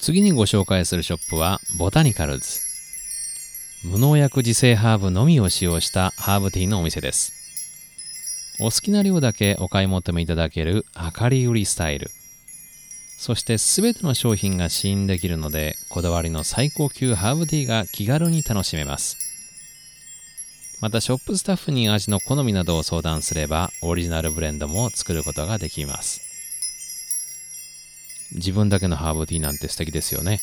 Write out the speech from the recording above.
次にご紹介するショップはボタニカルズ。無農薬自生ハーブのみを使用したハーブティーのお店です。お好きな量だけお買い求めいただける量り売りスタイル。そして全ての商品が試飲できるのでこだわりの最高級ハーブティーが気軽に楽しめます。またショップスタッフに味の好みなどを相談すればオリジナルブレンドも作ることができます。自分だけのハーブティーなんて素敵ですよね。